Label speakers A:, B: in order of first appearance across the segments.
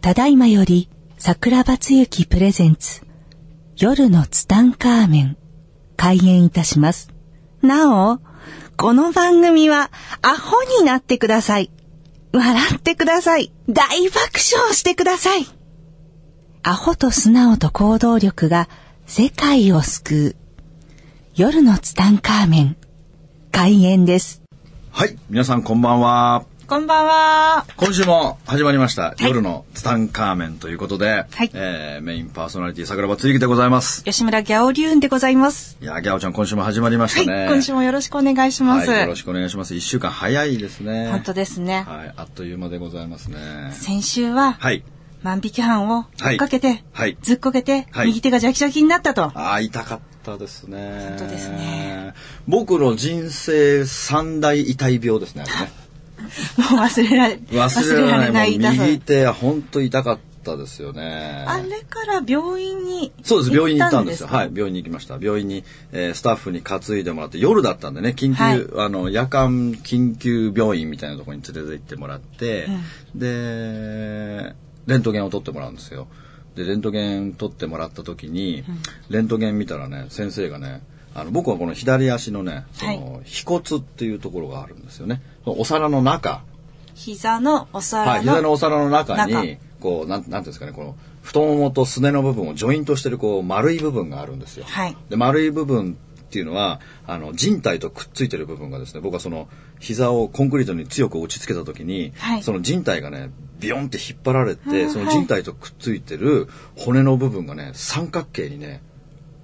A: ただいまより桜庭つゆきプレゼンツ夜のツタンカーメン開演いたします。なお、この番組はアホになってください。笑ってください。大爆笑してください。アホと素直と行動力が世界を救う。夜のツタンカーメン開演です。
B: はい、皆さんこんばんは。
A: こんばんは。
B: 今週も始まりました、
A: い
B: 夜のツタンカーメンということで、
A: はい
B: えーメインパーソナリティ桜庭つゆきでございます。
A: 吉村ギャオリューンでございます。
B: いや、ギャオちゃん今週も始まりましたね。
A: はい、今週もよろしくお願いします。
B: はい、よろしくお願いします。一週間早いですね。
A: 本当ですね。
B: はい、あっという間でございますね。
A: 先週は、
B: はい。
A: 万引き犯を追っかけて、
B: はい
A: ずっこけて、
B: はい
A: 右手がジャキジャキになったと。
B: ああ、痛かったですね。
A: 本当ですね。
B: 僕の人生三大痛い病ですね、あれね。
A: もう忘れられ、
B: 忘れられない。
A: 痛さ
B: 右手は本当痛かったですよね。
A: あれから病院に
B: そうです、病院に行ったんですよ。
A: か
B: はい、病院に行きました。病院に、えースタッフに担いでもらって、夜だったんでね、緊急、
A: はい
B: あの、夜間緊急病院みたいなところに連れて行ってもらって、で、レントゲンを取ってもらうんですよ。で、レントゲン取ってもらった時に、レントゲン見たらね、先生がね、あの、僕はこの左足のね、その、腓骨っていうところがあるんですよね。お皿の中、
A: 膝のお皿の、
B: はい、膝のお皿の中
A: 中。
B: に、こう、なん、なんていうんですかね、この、太ももとすねの部分をジョイントしてる、こう、丸い部分があるんですよ。
A: はい。
B: で、丸い部分っていうのは、あの、人体とくっついてる部分がですね、僕はその、膝をコンクリートに強く打ち付けた時に、
A: はい。
B: その人体がね、ビヨンって引っ張られ
A: う
B: て、
A: ん
B: その人体とくっついてる骨の部分がね、三角形にね、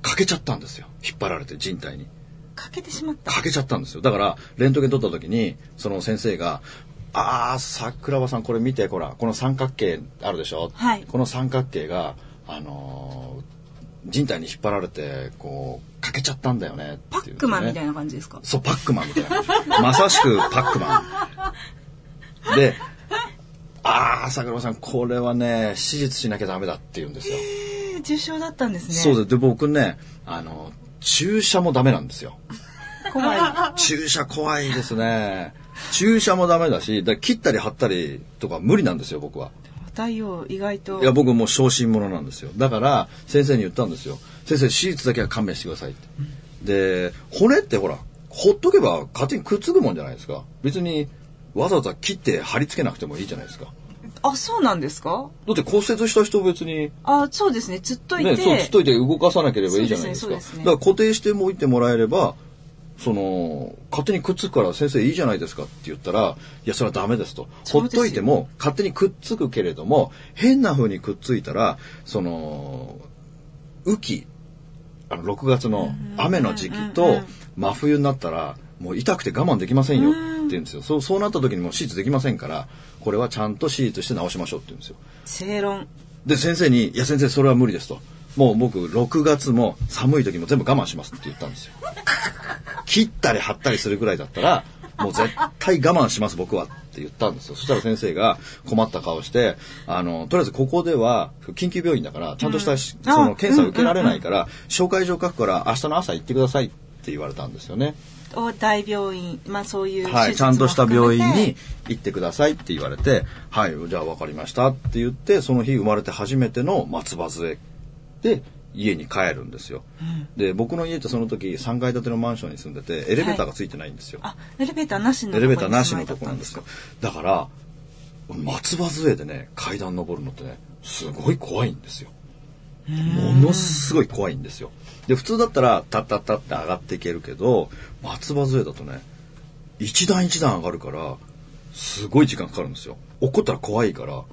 B: 欠けちゃったんですよ。引っ張られて人体に。
A: かけてしまった。
B: 欠けちゃったんですよ。だから、レントゲン取った時に、その先生が、あー、桜庭さんこれ見て、ほら、この三角形あるでしょ？
A: はい
B: この三角形が、あのー人体に引っ張られて、こう、欠けちゃったんだよね
A: パ
B: っていう、
A: ックマンみたい
B: な。
A: な感じですか？
B: そう、パックマンみたいな。まさしくパックマン。で、あー、桜庭さん、これはね、手術しなきゃダメだって言うんですよ。
A: えー重症だったんですね。
B: そうです。で、僕ね、あの、注射もダメなんですよ。
A: 怖い。
B: 注射怖いですね。注射もダメだし、だ切ったり貼ったりとか無理なんですよ、僕は。
A: 太陽意外と。
B: いや、僕もう小心者なんですよ。だから、先生に言ったんですよ。先生、手術だけは勘弁してくださいって。で、骨ってほら、ほっとけば勝手にくっつくもんじゃないですか。別に、わざわざ切って貼り付けなくてもいいじゃないですか。
A: あ、そうなんですか？
B: だって骨折した人別に、
A: あ、そうですね。ずっといて。
B: ね、そう、つっといて動かさなければいいじゃないですか。
A: すねすね
B: だから固定しておいてもらえれば、その、勝手にくっつくから先生いいじゃないですかって言ったら、いや、それはダメですと。ほっといても勝手にくっつくけれども、変な風にくっついたら、その、雨季、あの、6月の雨の時期と真冬になったら、もう痛くて我慢できませんよって言うんですよ。そう、そうなった時にもう手術できませんから、これはちゃんと手術して治しましょうって言うんですよ。
A: 正論。
B: で、先生に、いや先生それは無理ですと。もう僕、6月も寒い時も全部我慢しますって言ったんですよ。切ったり貼ったりするぐらいだったら、もう絶対我慢します僕はって言ったんですよ。そしたら先生が困った顔して、あの、とりあえずここでは緊急病院だから、ちゃんとしたし、その検査を受けられないから、紹介状書くから明日の朝行ってくださいって言われたんですよね。
A: お大病院、まあそういう
B: はい、ちゃんとした病院に行ってくださいって言われて、はい、じゃあ分かりましたって言って、その日生まれて初めての松葉杖で家に帰るんですよ。で、僕の家ってその時3階建てのマンションに住んでて、エレベーターがついてないんですよ。
A: あ、エレベーターなしの
B: エレベーターなしの
A: と
B: とこなんですよ
A: か。
B: だから、松葉杖でね、階段登るのってね、すごい怖いんですよ。ものすごい怖いんですよ。で、普通だったら、タッタッタって上がっていけるけど、松葉杖だとね、一段一段上がるから、すごい時間かかるんですよ。落ったら怖いから、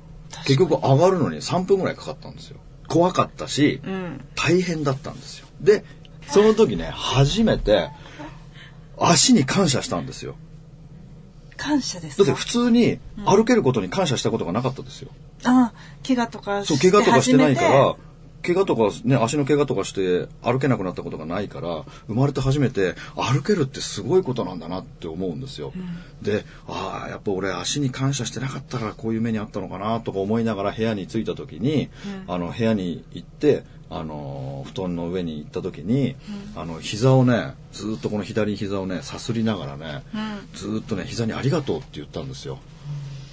B: 結局上がるのに3分ぐらいかかったんですよ。怖かったし、
A: うん。
B: 大変だったんですよ。で、その時ね、初めて、足に感謝したんですよ。
A: 感謝ですか？
B: だって普通に歩けることに感謝したことがなかったですよ。
A: あ、怪我とか
B: そう、
A: して
B: 怪我とかしてないから、怪我とかね、足の怪我とかして歩けなくなったことがないから、生まれて初めて歩けるってすごいことなんだなって思うんですよ。で、ああ、やっぱ俺足に感謝してなかったからこういう目にあったのかなとか思いながら部屋に着いた時に、あの、部屋に行って、あの、布団の上に行った時に、あの、膝をね、ずーっとこの左膝をね、さすりながらね、ずーっとね、膝にありがとうって言ったんですよ。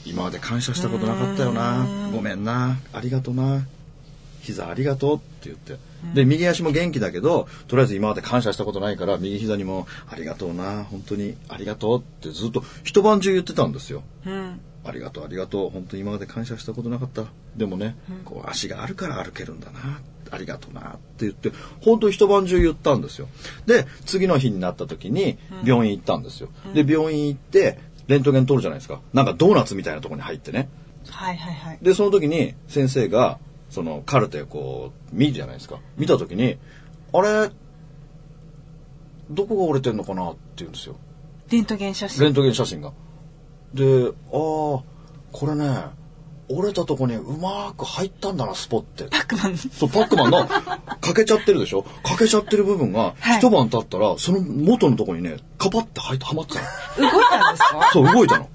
B: い今まで感謝したことなかったよな。ごめんな。ありがとな。膝ありがとうって言って。で、右足も元気だけど、とりあえず今まで感謝したことないから、右膝にも、ありがとうな、本当にありがとうってずっと一晩中言ってたんですよ。
A: うん。
B: ありがとう、ありがとう。本当に今まで感謝したことなかった。でもね、こう足があるから歩けるんだな。ありがとうなって言って、本当に一晩中言ったんですよ。で、次の日になった時に病院行ったんですよ。で、病院行って、レントゲン取るじゃないですか。なんかドーナツみたいなところに入ってね。
A: はいはいはい。
B: で、その時に先生が、そのカルテをこう見るじゃないですか。見た時に、あれ、どこが折れてんのかなって言うんですよ。
A: レントゲン写真。
B: レントゲン写真が。で、ああ、これね、折れたとこにうまく入ったんだな、スポって。
A: パックマン。
B: そう、パックマンの、欠けちゃってるでしょ？欠けちゃってる部分が、
A: はい
B: 一晩経ったら、その元のとこにね、カパって入ってはまってたの。
A: 動いたんですか？
B: そう、動いたの。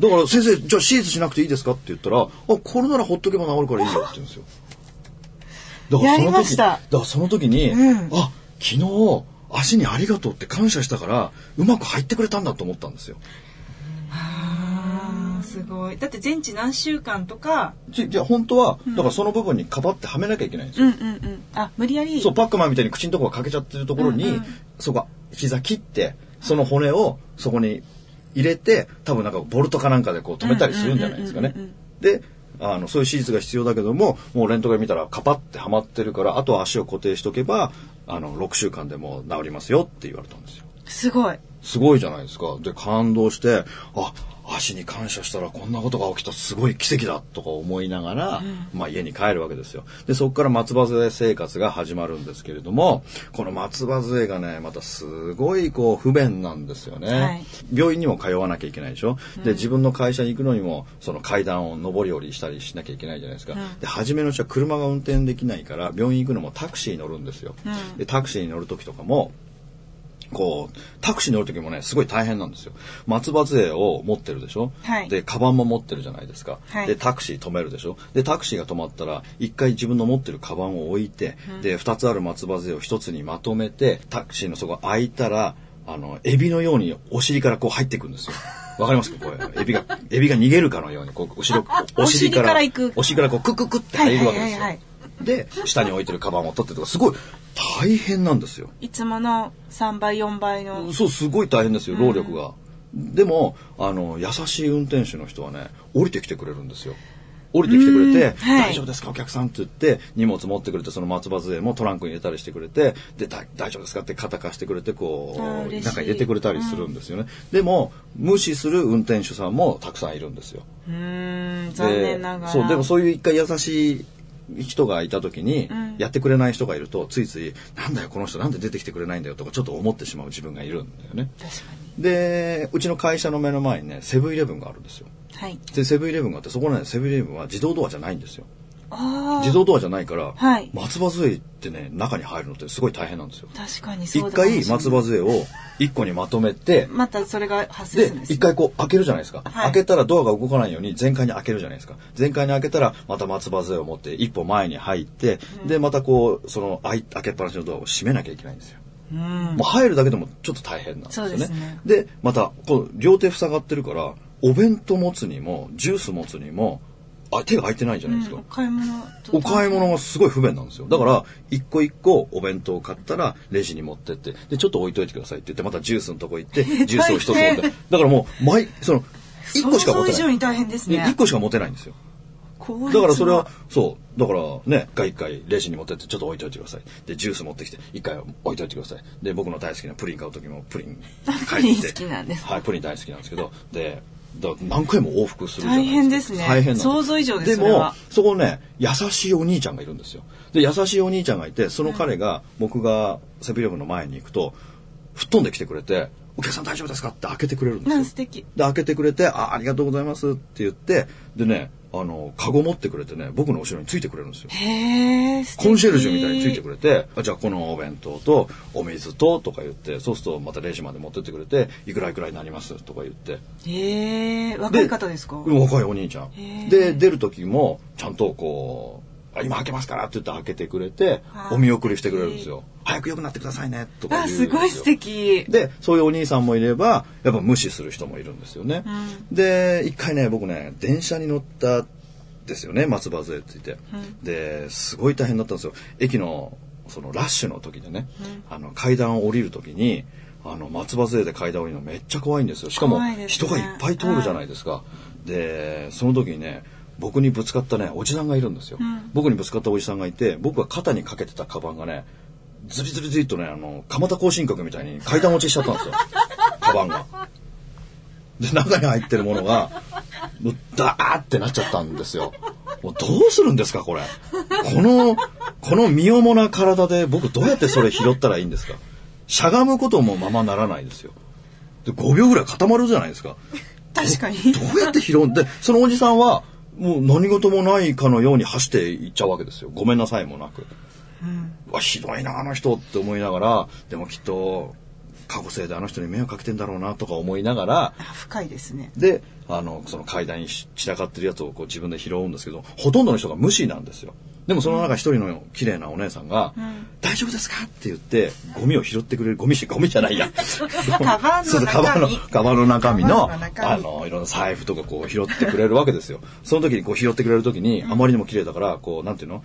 B: だから先生、じゃあ手術しなくていいですかって言ったら、あ、これならほっとけば治るからいいよって言うんですよ。だ
A: やりました
B: だからその時に、
A: うん
B: あ、昨日、足にありがとうって感謝したから、うまく入ってくれたんだと思ったんですよ。
A: あーすごい。だって全治何週間とか、
B: じじゃあ本当は、だからその部分にかばってはめなきゃいけないんですよ。
A: うんうんうん。あ、無理やり。
B: そう、パックマンみたいに口のとこが欠けちゃってるところに、
A: うんうん
B: そこ、膝切って、その骨をそこに入れて、多分なんかボルトかなんかでこう止めたりするんじゃないですかね。で、あの、そういう手術が必要だけども、もうレントゲン見たらカパってはまってるから、あとは足を固定しとけば、あの、6週間でもう治りますよって言われたんですよ。
A: すごい。
B: すごいじゃないですか。で、感動して、あ、足に感謝したらこんなことが起きたすごい奇跡だとか思いながら、まあ家に帰るわけですよ。で、そこから松葉杖生活が始まるんですけれども、この松葉杖がね、またすごいこう不便なんですよね。
A: はい
B: 病院にも通わなきゃいけないでしょ？で、自分の会社に行くのにも、その階段を上り下りしたりしなきゃいけないじゃないですか。で、初めのうちは車が運転できないから、病院行くのもタクシーに乗るんですよ。で、タクシーに乗る時とかも、こう、タクシーに乗る時もね、すごい大変なんですよ。松葉杖を持ってるでしょ、
A: はい
B: で、カバンも持ってるじゃないですか。
A: はい
B: で、タクシー止めるでしょ？で、タクシーが止まったら、一回自分の持ってるカバンを置いて、で、二つある松葉杖を一つにまとめて、タクシーのそこ開いたら、あの、エビのようにお尻からこう入っていくんですよ。わかりますか？これ。エビが、エビが逃げるかのように、こう、後ろ、
A: お尻から行く
B: お尻からこう、クククって入るわけですよ。
A: はいはいはいはい
B: で、下に置いてるカバンを取ってとか、すごい大変なんですよ。
A: いつもの3倍、4倍の。
B: そう、すごい大変ですよ、労力が。でも、あの、優しい運転手の人はね、降りてきてくれるんですよ。降りてきてくれて、
A: はい
B: 大丈夫ですかお客さんって言って、荷物持ってくれて、その松葉杖もトランクに入れたりしてくれて、で、だ大丈夫ですかって肩貸してくれて、こう、中に入れてくれたりするんですよね。でも、無視する運転手さんもたくさんいるんですよ。
A: うーん、残念ながら。
B: でそう、でもそういう一回優しい人がいた時に、
A: うん
B: やってくれない人がいると、ついつい、なんだよ、この人なんで出てきてくれないんだよとか、ちょっと思ってしまう自分がいるんだよね。で、うちの会社の目の前にね、セブンイレブンがあるんですよ。
A: に。はい。
B: で、セブンイレブンがあって、そこね、セブンイレブンは自動ドアじゃないんですよ。自動ドアじゃないから、
A: はい
B: 松葉杖ってね、中に入るのってすごい大変なんですよ。
A: 確かにそう
B: 一回松葉杖を一個にまとめて、
A: またそれが発生す
B: で
A: るんです、ね。
B: 一回こう開けるじゃないですか。
A: はい
B: 開けたらドアが動かないように全開に開けるじゃないですか。全開に開けたらまた松葉杖を持って一歩前に入って、で、またこう、その開い開けっぱなしのドアを閉めなきゃいけないんですよ。
A: うん。
B: もう入るだけでもちょっと大変なんですよね。
A: ですね
B: でまた、こう、両手塞がってるから、お弁当持つにも、ジュース持つにも、あ手が空いてないじゃないですか。
A: お買い物と
B: お買い物がすごい不便なんですよ。だから、一個一個お弁当を買ったら、レジに持ってって、で、ちょっと置いといてくださいって言って、またジュースのとこ行って、ジュースを一つ持って。だからもう、毎、その、一個しか持てない。
A: 以上に大変ですね。
B: 一個しか持てないんですよ。だからそれは、そう。だからね、一回一回レジに持ってってちょっと置いといてください。で、ジュース持ってきて、一回置いといてください。で、僕の大好きなプリン買う時もプリン買いて。
A: プリン好きなんです
B: はい、プリン大好きなんですけど、で、だ何回も往復するじゃない
A: 大変ですね
B: 大変
A: 想像以上です
B: でも
A: そ
B: こね、優しいお兄ちゃんがいるんですよ。で、優しいお兄ちゃんがいて、その彼が僕がセブンイレブンの前に行くと、吹っ飛んできてくれて、お客さん大丈夫ですか？って開けてくれるんですよ。
A: なん素敵。
B: で、開けてくれて、あ、ありがとうございますって言って、でね、あの、カゴ持ってくれてね、僕の後ろについてくれるんですよ。コンシェルジュみたいについてくれて、あじゃあこのお弁当とお水ととか言って、そうするとまたレジまで持ってってくれて、いくらいくらになりますとか言って。
A: へえ、若い方ですか？
B: うん若いお兄ちゃん。で、出る時も、ちゃんとこう、あ今開けますからって言って開けてくれてお見送りしてくれるんですよ。早く良くなってくださいね、とか
A: あ、
B: 言うんですよ。
A: すごい素敵。
B: で、そういうお兄さんもいれば、やっぱ無視する人もいるんですよね。で、一回ね、僕ね、電車に乗ったんですよね、松葉杖ついて。で、すごい大変だったんですよ。駅の、そのラッシュの時でね、あの、階段を降りる時に、あの、松葉杖で階段を降りるのめっちゃ怖いんですよ。しかも人がいっぱい通るじゃないですか。で、その時にね、僕にぶつかったね、おじさんがいるんですよ。僕にぶつかったおじさんがいて、僕が肩にかけてたカバンがね、ズリズリズリっとね、あの、蒲田行進閣みたいに階段落ちしちゃったんですよ。カバンが。で、中に入ってるものが、もうダーってなっちゃったんですよ。もうどうするんですか、これ。この、この身重な体で僕どうやってそれ拾ったらいいんですか。しゃがむこともままならないですよ。で、5秒ぐらい固まるじゃないですか。
A: 確かに。
B: どうやって拾うんで、そのおじさんは、もう何事もないかのように走っていっちゃうわけですよ。ごめんなさいもなく。うわ、ひどいな、あの人って思いながら、でもきっと、過去生であの人に迷惑かけてんだろうなとか思いながら、
A: あ深いですね。
B: で、あの、その階段にし散らかってるやつをこう自分で拾うんですけど、ほとんどの人が無視なんですよ。でもその中一人の綺麗なお姉さんが、大丈夫ですか？って言って、ゴミを拾ってくれる、ゴミし、ゴミじゃないや。
A: カバンの
B: そうそうカバンの
A: 中身、
B: カバンの中身の、
A: カバンの中身
B: あの、いろんな財布とかこう拾ってくれるわけですよ。その時にこう拾ってくれる時に、あまりにも綺麗だから、こう、なんていうの？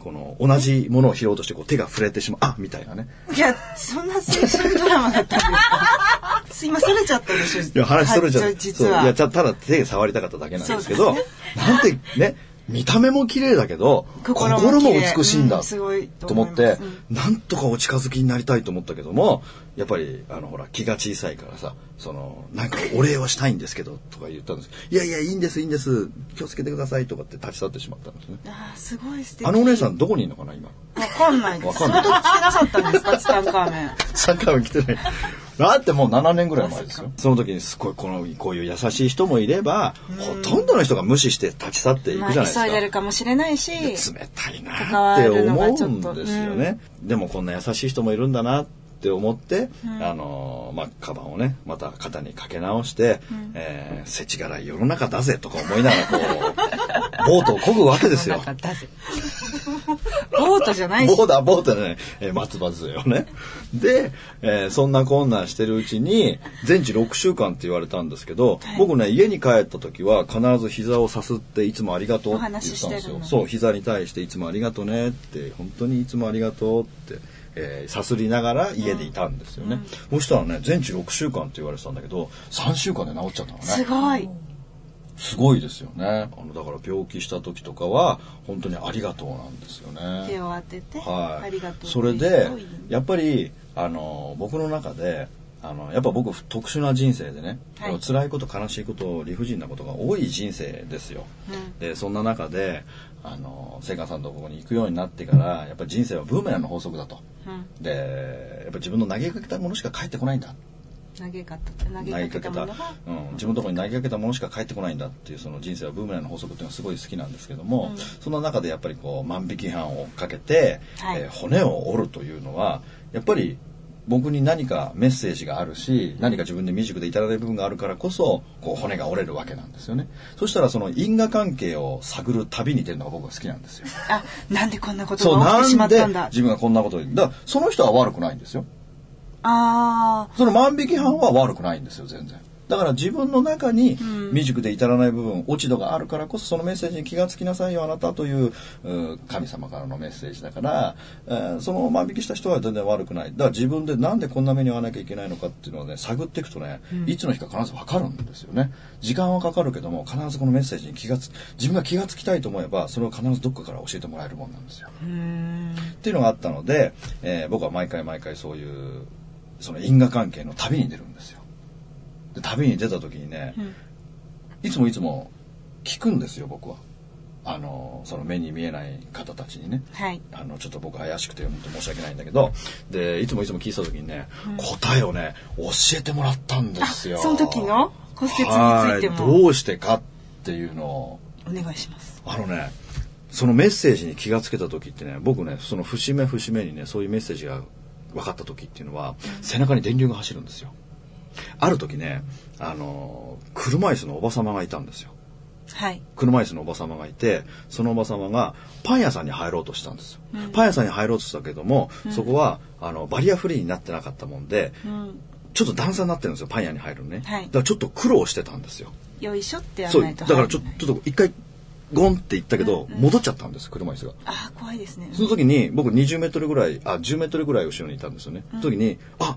B: この、同じものを拾おうとして、こう手が触れてしまう、あみたいなね。
A: いや、そんな青春ドラマだったんですかすいません、それちゃったでしょ。
B: いや、話それじゃ、
A: はい実は。
B: そういや、たただ手で触りたかっただけなんですけど、なんてね、見た目も綺麗だけど、心も美しいんだ
A: と
B: と思ってなんとかお近づきになりたいと思ったけども、やっぱり、あの、ほら、気が小さいからさ、その、なんかお礼をしたいんですけど、とか言ったんです。いやいや、いいんです、いいんです、気をつけてください、とかって立ち去ってしまったんですね。
A: あーすごい素敵。
B: あのお姉さんどこにいるのかな、今？
A: わかんないです。その時来てなかったんですか、ツタンカーメン。
B: サッカーは来てない。だってもう7年ぐらい前ですよ。その時にすごいこの、こういう優しい人もいれば、ほとんどの人が無視して立ち去っていくじゃ
A: まあ、
B: ないですか。
A: 急いでるかもしれないし、
B: 冷たいなって思うんですよね。でもこんな優しい人もいるんだなって思って、あのーまあ、カバンをね、また肩にかけ直して、えー、世知辛い世の中だぜとか思いながらこう、ボートを漕ぐわけですよ。
A: ボートじゃないし。
B: ボーダー、ボートでね、えー松葉杖をね。で、えーそんな困難してるうちに、全治6週間って言われたんですけど、僕ね、家に帰った時は必ず膝をさすって、いつもありがとうって言ったんですよ。そう、膝に対していつもありがとうねって、本当にいつもありがとうって、えーさすりながら家でいたんですよね。そしたらね、全治6週間って言われてたんだけど、3週間で治っちゃったのね。
A: すごい。
B: すごいですよね。あの、だから病気した時とかは、本当にありがとうなんですよね。
A: 手を当てて、
B: はい、
A: ありがとう。
B: それでやっぱりあの僕の中であのやっぱ僕特殊な人生でね、
A: はい。
B: 辛いこと悲しいこと理不尽なことが多い人生ですよ。
A: うん。
B: でそんな中であの聖火さんとここに行くようになってからやっぱり人生はブーメランの法則だと。
A: うん。
B: でやっぱ自分の投げかけたものしか返ってこないんだ。
A: 投げかけた
B: うん、自分のところに投げかけたものしか返ってこないんだっていうその人生はブーメランの法則っていうのはすごい好きなんですけども、
A: うん。
B: その中でやっぱりこう万引き犯をかけて、
A: はい。
B: えー骨を折るというのはやっぱり僕に何かメッセージがあるし何か自分で未熟で至らない部分があるからこそこう骨が折れるわけなんですよね。そしたらその因果関係を探る旅に出るのが僕は好きなんですよ。
A: あ、なんでこんなことが起きてしま
B: なんで
A: ったんだ。
B: 自分がこんなことにだからその人は悪くないんですよ。
A: あ
B: その万引き犯は悪くないんですよ、全然。だから自分の中に
A: ん
B: 未熟で至らない部分、落ち度があるからこそそのメッセージに気がつきなさいよあなたというう神様からのメッセージだから、えーその万引きした人は全然悪くない。だから自分でなんでこんな目に遭わなきゃいけないのかっていうのをね、探っていくとね、いつの日か必ずわかるんですよね。時間はかかるけども、必ずこのメッセージに気がつ、自分が気がつきたいと思えば、それを必ずどっかから教えてもらえるもんなんですよ。っていうのがあったので、えー僕は毎回毎回そういうその因果関係の旅に出るんですよ。で旅に出た時にね、いつもいつも聞くんですよ僕は。あのその目に見えない方たちにね。
A: はい。
B: あのちょっと僕怪しくて本当申し訳ないんだけどでいつもいつも聞いてた時にね、答えをね教えてもらったんですよ。
A: その時の骨折について
B: はい
A: も
B: どうしてかっていうのを
A: お願いします。
B: あのね、そのメッセージに気がつけた時ってね、僕ね、その節目節目にね、そういうメッセージが分かった時っていうのは、背中に電流が走るんですよ。ある時ね、あの、車椅子のおば様がいたんですよ。
A: はい。
B: 車椅子のおば様がいて、そのおば様がパン屋さんに入ろうとしたんですよ。パン屋さんに入ろうとしたけども、そこは、あの、バリアフリーになってなかったもんで、
A: うん。
B: ちょっと段差になってるんですよ、パン屋に入るのね。
A: はい
B: だからちょっと苦労してたんですよ。
A: よいしょってやら。ないと。
B: だからちょ
A: はい
B: ちょっと一回、ゴンって言ったけど、戻っちゃったんです、車椅子が。
A: あー、怖いですね。
B: その時に、僕20メートルぐらい、あ、10メートルぐらい後ろにいたんですよね。その時に、あ、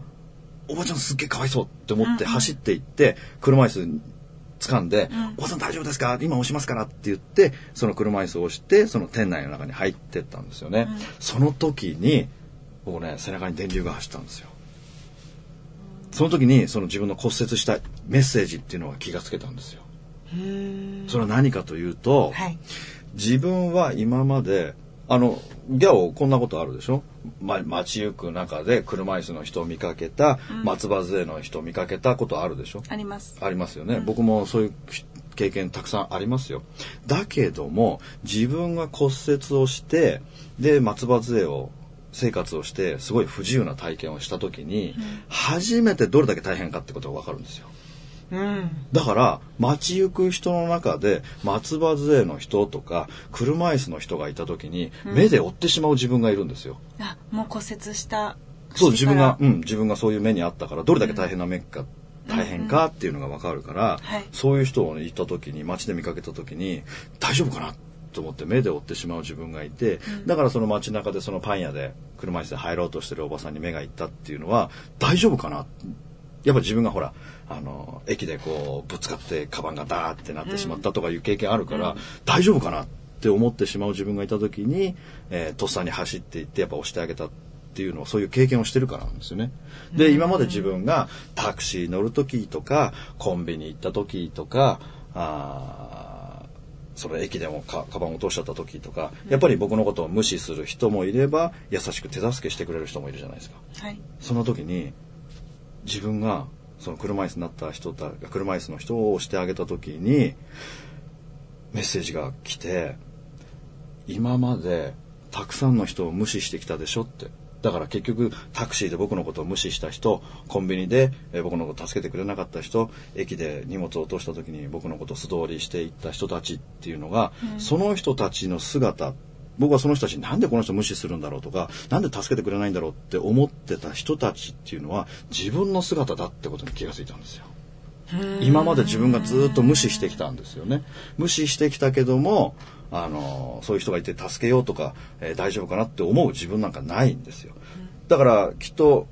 B: おばちゃんすっげえかわいそうって思って走っていって、車椅子掴んで、おばさん大丈夫ですか？今押しますからって言って、その車椅子を押して、その店内の中に入ってったんですよね。その時に、僕ね、背中に電流が走ったんですよ。その時に、その自分の骨折したメッセージっていうのが気がつけたんですよ。それは何かというと、
A: はい。
B: 自分は今まであのギャオこんなことあるでしょ、ま、街行く中で車椅子の人を見かけた、松葉杖の人を見かけたことあるでしょ？
A: あります。
B: ありますよね、僕もそういう経験たくさんありますよ。だけども自分が骨折をしてで松葉杖を生活をしてすごい不自由な体験をした時に、初めてどれだけ大変かってことが分かるんですよ
A: うん。
B: だから街行く人の中で松葉杖の人とか車椅子の人がいた時に目で追ってしまう自分がいるんですよ。
A: あ、もう骨折した。
B: そう自分がうん、自分がそういう目にあったからどれだけ大変な目か、大変かっていうのがわかるから、
A: はい
B: そういう人をいた時に街で見かけた時に大丈夫かなと思って目で追ってしまう自分がいて、だからその街中でそのパン屋で車椅子で入ろうとしてるおばさんに目がいったっていうのは大丈夫かな？やっぱ自分がほらあの駅でこうぶつかってカバンがダーってなってしまったとかいう経験あるから、大丈夫かなって思ってしまう自分がいた時に、えーとっさに走っていってやっぱ押してあげたっていうのはそういう経験をしてるからなんですよね。で今まで自分がタクシー乗る時とかコンビニ行った時とかあーその駅でもかカバンを落としちゃった時とかやっぱり僕のことを無視する人もいれば優しく手助けしてくれる人もいるじゃないですか。
A: はい。
B: その時に自分がその車椅子になった人だ車椅子の人を押してあげた時にメッセージが来て今までたくさんの人を無視してきたでしょって。だから結局タクシーで僕のことを無視した人コンビニでえー僕のことを助けてくれなかった人駅で荷物を落とした時に僕のことを素通りしていった人たちっていうのが、その人たちの姿僕はその人たちになんでこの人無視するんだろうとかなんで助けてくれないんだろうって思ってた人たちっていうのは自分の姿だってことに気がついたんですよ。今まで自分がずっと無視してきたんですよね。無視してきたけども、あの、そういう人がいて助けようとか、えー大丈夫かなって思う自分なんかないんですよ。だからきっと、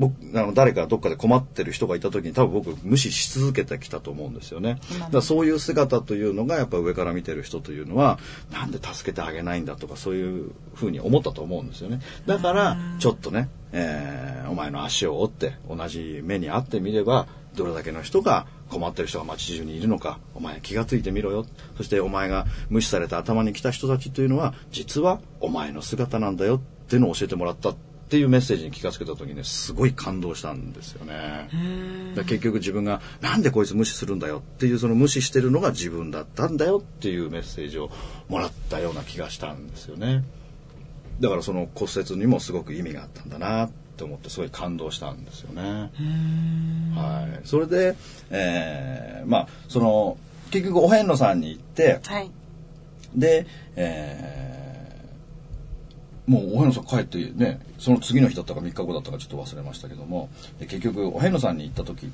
B: 僕、あの、誰かどっかで困ってる人がいた時に多分僕無視し続けてきたと思うんですよね。だからそういう姿というのがやっぱ上から見てる人というのは、なんで助けてあげないんだとかそういうふうに思ったと思うんですよね。だから、ちょっとね、えーお前の足を折って同じ目に遭ってみれば、どれだけの人が困ってる人が街中にいるのか、お前気がついてみろよ。そしてお前が無視された頭に来た人たちというのは、実はお前の姿なんだよっていうのを教えてもらったっていうメッセージに気がつけた時にね、すごい感動したんですよね。だ結局自分がなんでこいつ無視するんだよっていうその無視してるのが自分だったんだよっていうメッセージをもらったような気がしたんですよね。だからその骨折にもすごく意味があったんだなって思ってすごい感動したんですよね。はい。それで、えーまあその結局お遍路さんに行って
A: はい。
B: で、えーもうお遍路さん帰ってねその次の日だったか3日後だったかちょっと忘れましたけども。で結局お遍路さんに行った時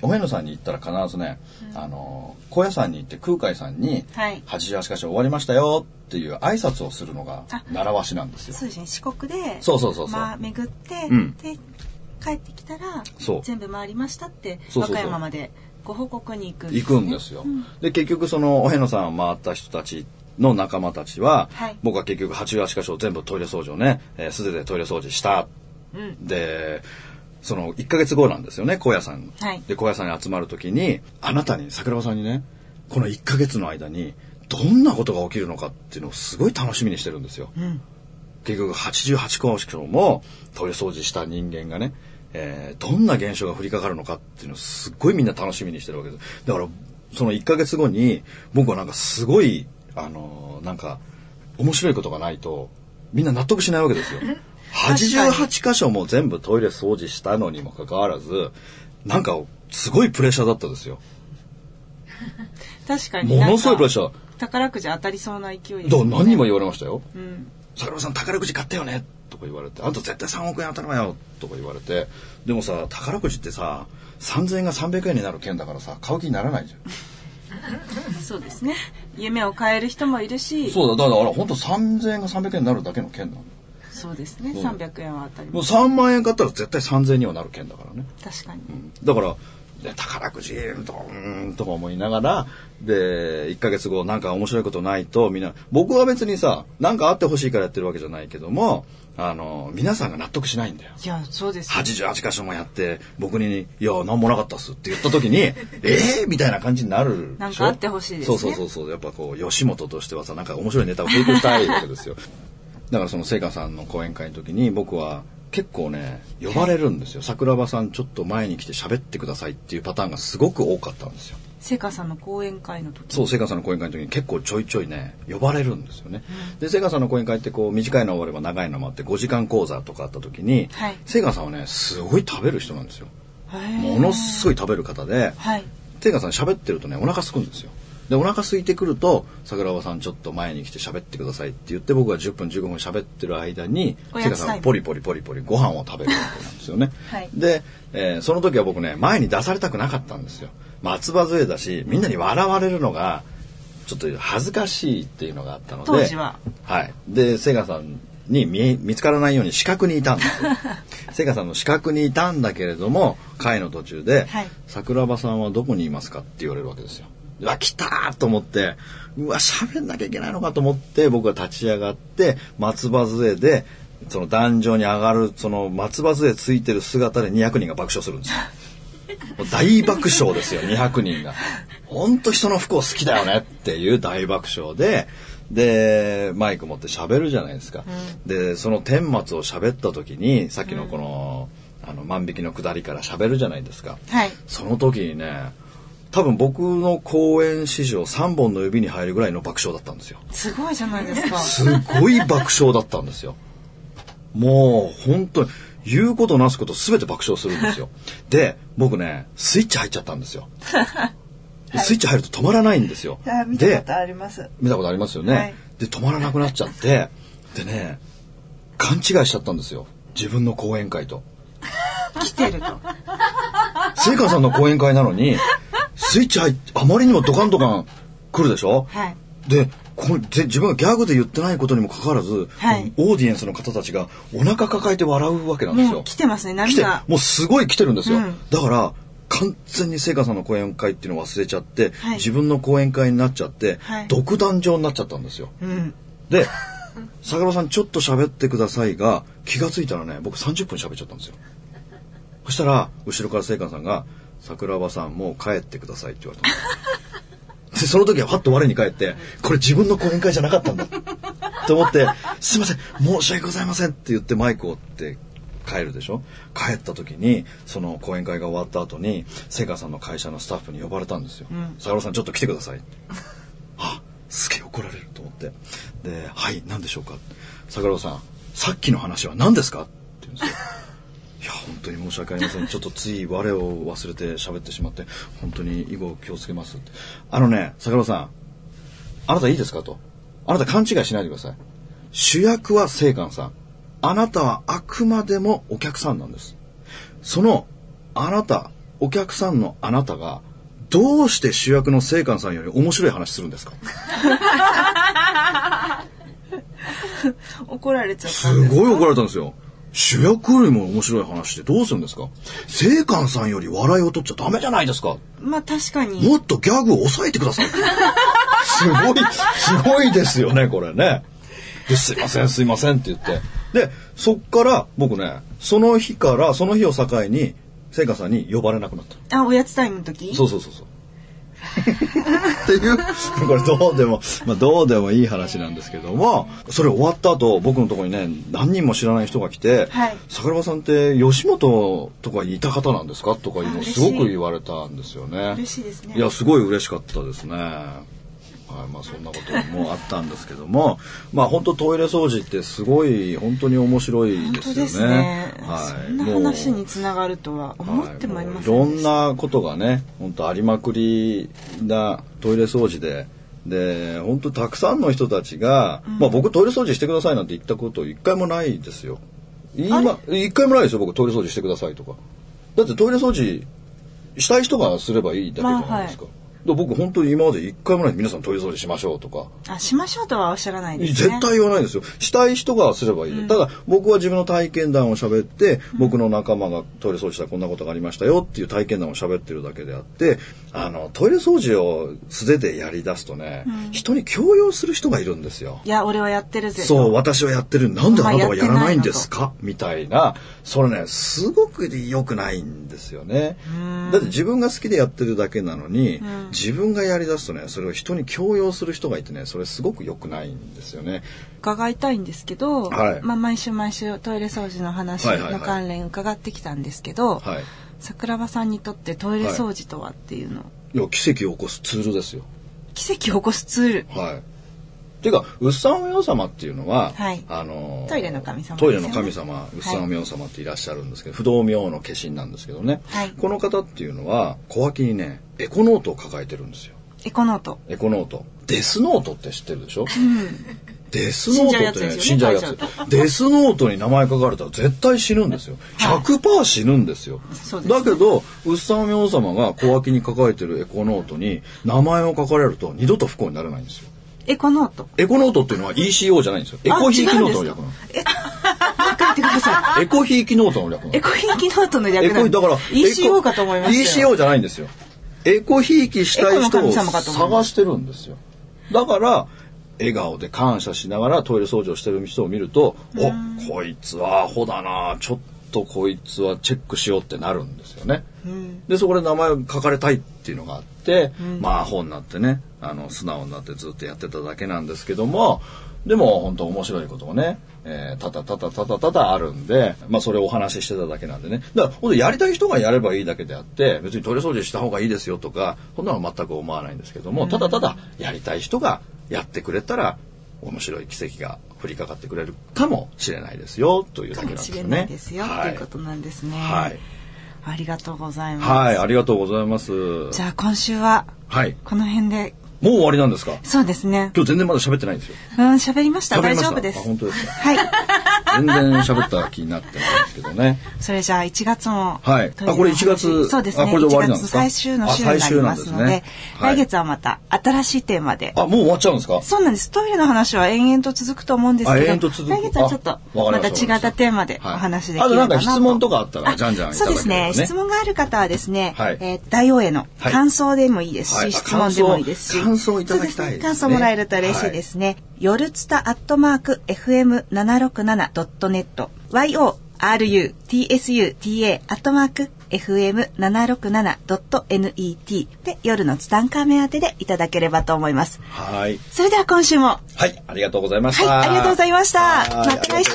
B: お遍路さんに行ったら必ずね、あの高野山に行って空海さんに
A: はい「
B: 88箇所終わりましたよ」っていう挨拶をするのが
A: あ
B: 習わしなんですよ。
A: そうですね。四国で、
B: そうそうそうそう。
A: まあ、巡って、
B: うん。
A: で、帰ってきたら全部回りましたって、
B: そうそうそう。
A: 和歌山までご報告に行くん
B: 行くんですよ。で結局そのお遍路さんを回った人たちの仲間たちは、
A: はい
B: 僕は結局88箇所全部トイレ掃除をね、えー素手でトイレ掃除した。
A: うん
B: でその1ヶ月後なんですよね高野山、
A: はい
B: で高野山に集まる時にあなたに桜庭さんにねこの1ヶ月の間にどんなことが起きるのかっていうのをすごい楽しみにしてるんですよ。
A: うん。
B: 結局88箇所もトイレ掃除した人間がね、えーどんな現象が降りかかるのかっていうのをすっごいみんな楽しみにしてるわけです。だからその1ヶ月後に僕はなんかすごいあのーなんか面白いことがないとみんな納得しないわけですよ。88箇所も全部トイレ掃除したのにもかかわらずなんかすごいプレッシャーだったですよ。
C: 確かに
B: ものすごいプレッシャー。
C: 宝くじ当たりそうな勢いです、ね、
B: 何人も言われましたよ。
C: うん
B: 桜庭さん宝くじ買ったよねとか言われて、あんた絶対3億円当たるわよとか言われて、でもさ、宝くじってさ、3000円が300円になる券だからさ、買う気にならないじゃん。
C: そうですね。夢を変える人もいるし。
B: そうだ、だから本当3000円が300円になるだけの券なの。
C: そうですね。
B: うん。
C: 300円は当たり
B: もう
C: ます
B: 3万円買ったら絶対3000円にはなる券だからね。
C: 確かに。
B: だから、で宝くじとか、うーんとか思いながら、で、1ヶ月後なんか面白いことないと、みんな、僕は別にさ、なんかあってほしいからやってるわけじゃないけども、あの、皆さんが納得しないんだよ。
C: いやそうですよ
B: 88箇所もやって、僕に、いや、なんもなかったっすって言った時に、え えー、みたいな感じになる
C: なんかあってほしいですね
B: そうそうそうそう。やっぱこう、吉本としてはさ、なんか面白いネタを提供したいわけですよ。だからその聖華さんの講演会の時に僕は結構ね、呼ばれるんですよ。桜庭さんちょっと前に来て喋ってくださいっていうパターンがすごく多かったんですよ。
C: せかさんの講演会の時
B: そう、聖華さんの講演会の時に結構ちょいちょいね、呼ばれるんですよね。で、聖華さんの講演会ってこう、短いの終われば長いのもあって、5時間講座とかあった時に、
C: はい
B: 聖華さんはね、すごい食べる人なんですよ。ものすごい食べる方で、
C: はい
B: 聖華さん喋ってるとね、お腹空くんですよ。で、お腹空いてくると、桜庭さんちょっと前に来て喋ってくださいって言って、僕が10分15分喋ってる間に、
C: おやつタイム
B: 聖華さんはポリポリポリポリご飯を食べるわけなんですよね。
C: はい
B: で、えーその時は僕ね、前に出されたくなかったんですよ。松葉杖だし、みんなに笑われるのが、ちょっと恥ずかしいっていうのがあったので。
C: 当時は
B: はい。で、セガさんに見え見つからないように四角にいたんですよ。セガさんの四角にいたんだけれども、会の途中で、
C: はい
B: 桜庭さんはどこにいますかって言われるわけですよ。うわ、来たーと思って、うわ、喋んなきゃいけないのかと思って、僕が立ち上がって、松葉杖で、その壇上に上がる、その松葉杖ついてる姿で200人が爆笑するんですよ。大爆笑ですよ、200人が。ほんと人の不幸好きだよねっていう大爆笑で、で、マイク持って喋るじゃないですか。で、その顛末を喋った時に、さっきのこの、あの、万引きの下りから喋るじゃないですか。
C: はい
B: その時にね、多分僕の公演史上3本の指に入るぐらいの爆笑だったんですよ。
C: すごいじゃないですか
B: すごい爆笑だったんですよ。もう本当に言うことなすこと全て爆笑するんですよ。で、僕ね、スイッチ入っちゃったんですよ。スイッチ入ると止まらないんですよ。で、
C: あります
B: 見たことありますよね。
C: はい
B: で、止まらなくなっちゃって、でね、勘違いしちゃったんですよ。自分の講演会と。
C: 来てると
B: 聖華さんの講演会なのに、スイッチ入って、あまりにもドカンドカン来るでしょ？
C: はい
B: で、これで自分がギャグで言ってないことにもかかわらず、
C: はい
B: オーディエンスの方たちがお腹抱えて笑うわけなんですよ。
C: 来てますね
B: 来て
C: 波が
B: もうすごい来てるんですよ。
C: うん
B: だから、完全に聖華さんの講演会っていうのを忘れちゃって、
C: はい
B: 自分の講演会になっちゃって、
C: はい
B: 独壇場になっちゃったんですよ。
C: うん
B: で、坂場さんちょっと喋ってくださいが、気がついたらね、僕30分喋っちゃったんですよ。そしたら、後ろから聖寛さんが、桜庭さんもう帰ってくださいって言われたんですよ。で、その時はパッと我に返って、これ自分の講演会じゃなかったんだ。と思って、すいません、申し訳ございませんって言ってマイクを追って帰るでしょ帰った時に、その講演会が終わった後に、聖寛さんの会社のスタッフに呼ばれたんですよ。
C: ん
B: 桜庭さんちょっと来てください。あ、すげえ怒られると思って。で、はい、何でしょうか。桜庭さん、さっきの話は何ですか？って言うんですよ。いや、本当に申し訳ありません。ちょっとつい我を忘れて喋ってしまって、本当に以後気をつけますって。あのね、桜庭さん、あなたいいですかと。あなた勘違いしないでください。主役は聖寛さん。あなたはあくまでもお客さんなんです。その、あなた、お客さんのあなたが、どうして主役の聖寛さんより面白い話するんですか？
C: 怒られちゃった
B: すごい怒られたんですよ。主役よりも面白い話ってどうするんですか？聖寛さんより笑いを取っちゃダメじゃないですか
C: まあ確かに
B: もっとギャグを抑えてください。すごい、すごいですよね、これね。で、すいません、すいませんって言って。で、そっから僕ね、その日から、その日を境に、聖寛さんに呼ばれなくなった。
C: あおやつタイムの時？
B: そうそうそうそう。っていう、これどうでも、まあどうでもいい話なんですけども、それ終わった後、僕のところにね、何人も知らない人が来て、
C: はい
B: 桜庭さんって吉本とかにいた方なんですか？とかいうのをすごく言われたんですよね。
C: 嬉しいですね
B: いや、すごい嬉しかったですね。はい、まあそんなこともあったんですけども、まあ本当トイレ掃除ってすごい本当に面白い
A: 本
B: ですよね。
A: 当ですね。
B: はい。
A: そんな話につながるとは思ってもいません
B: はいろん。なことがね、本当ありまくりなトイレ掃除で、で、本当たくさんの人たちが、まあ僕トイレ掃除してくださいなんて言ったこと一回もないですよ。今、一回もないですよ、僕トイレ掃除してくださいとか。だってトイレ掃除したい人がすればいいだけじゃないですか。で僕本当に今まで一回もない皆さんトイレ掃除しましょうとか。
A: あ、しましょうとはおっしゃらないですね。
B: 絶対言わないですよ。したい人がすればいい。ただ僕は自分の体験談を喋って、僕の仲間がトイレ掃除したらこんなことがありましたよっていう体験談を喋ってるだけであって、あの、トイレ掃除を素手でやり出すとね、人に強要する人がいるんですよ。
A: いや、俺はやってるぜと。
B: そう、私はやってる。なんであなたはやらないんです
A: お
B: かみたいな、それね、すごく良くないんですよね。だって自分が好きでやってるだけなのに、自分がやり出すとね、それを人に強要する人がいてね、それすごく良くないんですよね。
A: 伺いたいんですけど、
B: はい
A: まあ毎週毎週トイレ掃除の話
B: はいはいはい
A: の関連伺ってきたんですけど、
B: はい。
A: 桜庭さんにとってトイレ掃除とはっていうの、
B: いや、奇跡を起こすツールですよ。
A: 奇跡を起こすツール。
B: はい。っていうか、ウッサン明王様っていうのは、
A: はい
B: あのー
A: トイレの神様です
B: トイレの神様、ウッサンお嬢様っていらっしゃるんですけど、不動明王の化身なんですけどね、
A: はい
B: この方っていうのは、小脇にね、エコノートを抱えてるんですよ。
A: エコノート。
B: エコノート。デスノートって知ってるでしょ、デスノートってね、死
A: 死んじゃうやつ
B: んじゃうやつ
A: ですよ。
B: デスノートに名前書かれたら絶対死ぬんですよ。100%死ぬんですよ。
A: そうですね
B: だけど、ウッサン明王様が小脇に抱えてるエコノートに名前を書かれると二度と不幸にならないんですよ。
A: エコノート。
B: エコノートっていうのは ECO じゃないんですよ。エコひいきノートの略なの。
A: 書い てください。
B: エコひいきノートの略なの
A: エ。コひいきノートの略
B: エ
A: なん
B: コだから
A: ECO かと思いましたよ。
B: ECO じゃないんですよ。エコひいきしたい人を探してるんですよ。だから笑顔で感謝しながらトイレ掃除をしてる人を見ると、おこいつはアホだな、ちょっとこいつはチェックしようってなるんですよね。でそこで名前を書かれたいっていうのがあって、まあアホになってねあの素直になってずっとやってただけなんですけどもでも本当面白いことがね、えー、ただただただただあるんで、まあそれをお話ししてただけなんでね。だから、やりたい人がやればいいだけであって、別にトイレ掃除した方がいいですよとか、そんなの全く思わないんですけども、ただただやりたい人がやってくれたら、面白い奇跡が降りかかってくれるかもしれないですよ、というだけなんですね。
A: かもしれないですよ、
B: はい、
A: ということなんですね。
B: はい。
A: ありがとうございます。
B: はい、ありがとうございます。
A: じゃあ今週は、
B: はい。
A: この辺で
B: もう終わりなんですか？
A: そうですね。
B: 今日全然まだ喋ってないんですよ。
A: うん、喋りました。大丈夫です。
B: あ本当ですか
A: はい。
B: 全然喋った気になってないけどね。
A: それじゃあ1月も。
B: はい。あ、これ1月。
A: そうですね。
B: これで終わりなんですか？
A: 最終の週になりますの
B: で、ねはい、
A: 来月はまた新しいテーマで。
B: あ、もう終わっちゃうんですか？
A: そうなんです。トイレの話は延々と続くと思うんですけど、来月はちょっとまた違ったテーマでお話できるかなと。
B: はい、質問とかあったら、じゃんじゃん、ね、
A: そうですね。質問がある方はですね、
B: はい、
A: えー、大王への感想でもいいですし、質問でもいいですし。
B: 感想いただきたい、ね、
A: 感想もらえると嬉しいですね。よるつたアットマーク FM767.net yo rutsuta.fm767.net で夜のツタンカーメン宛てでいただければと思います。
B: はい。
A: それでは今週も。
B: はい、ありがとうございました。
A: はい、ありがとうございました。また来週。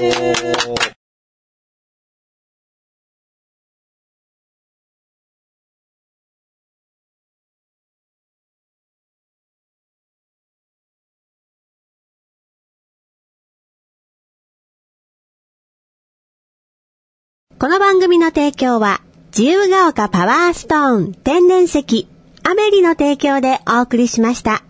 D: この番組の提供は、自由が丘パワーストーン天然石、アメリの提供でお送りしました。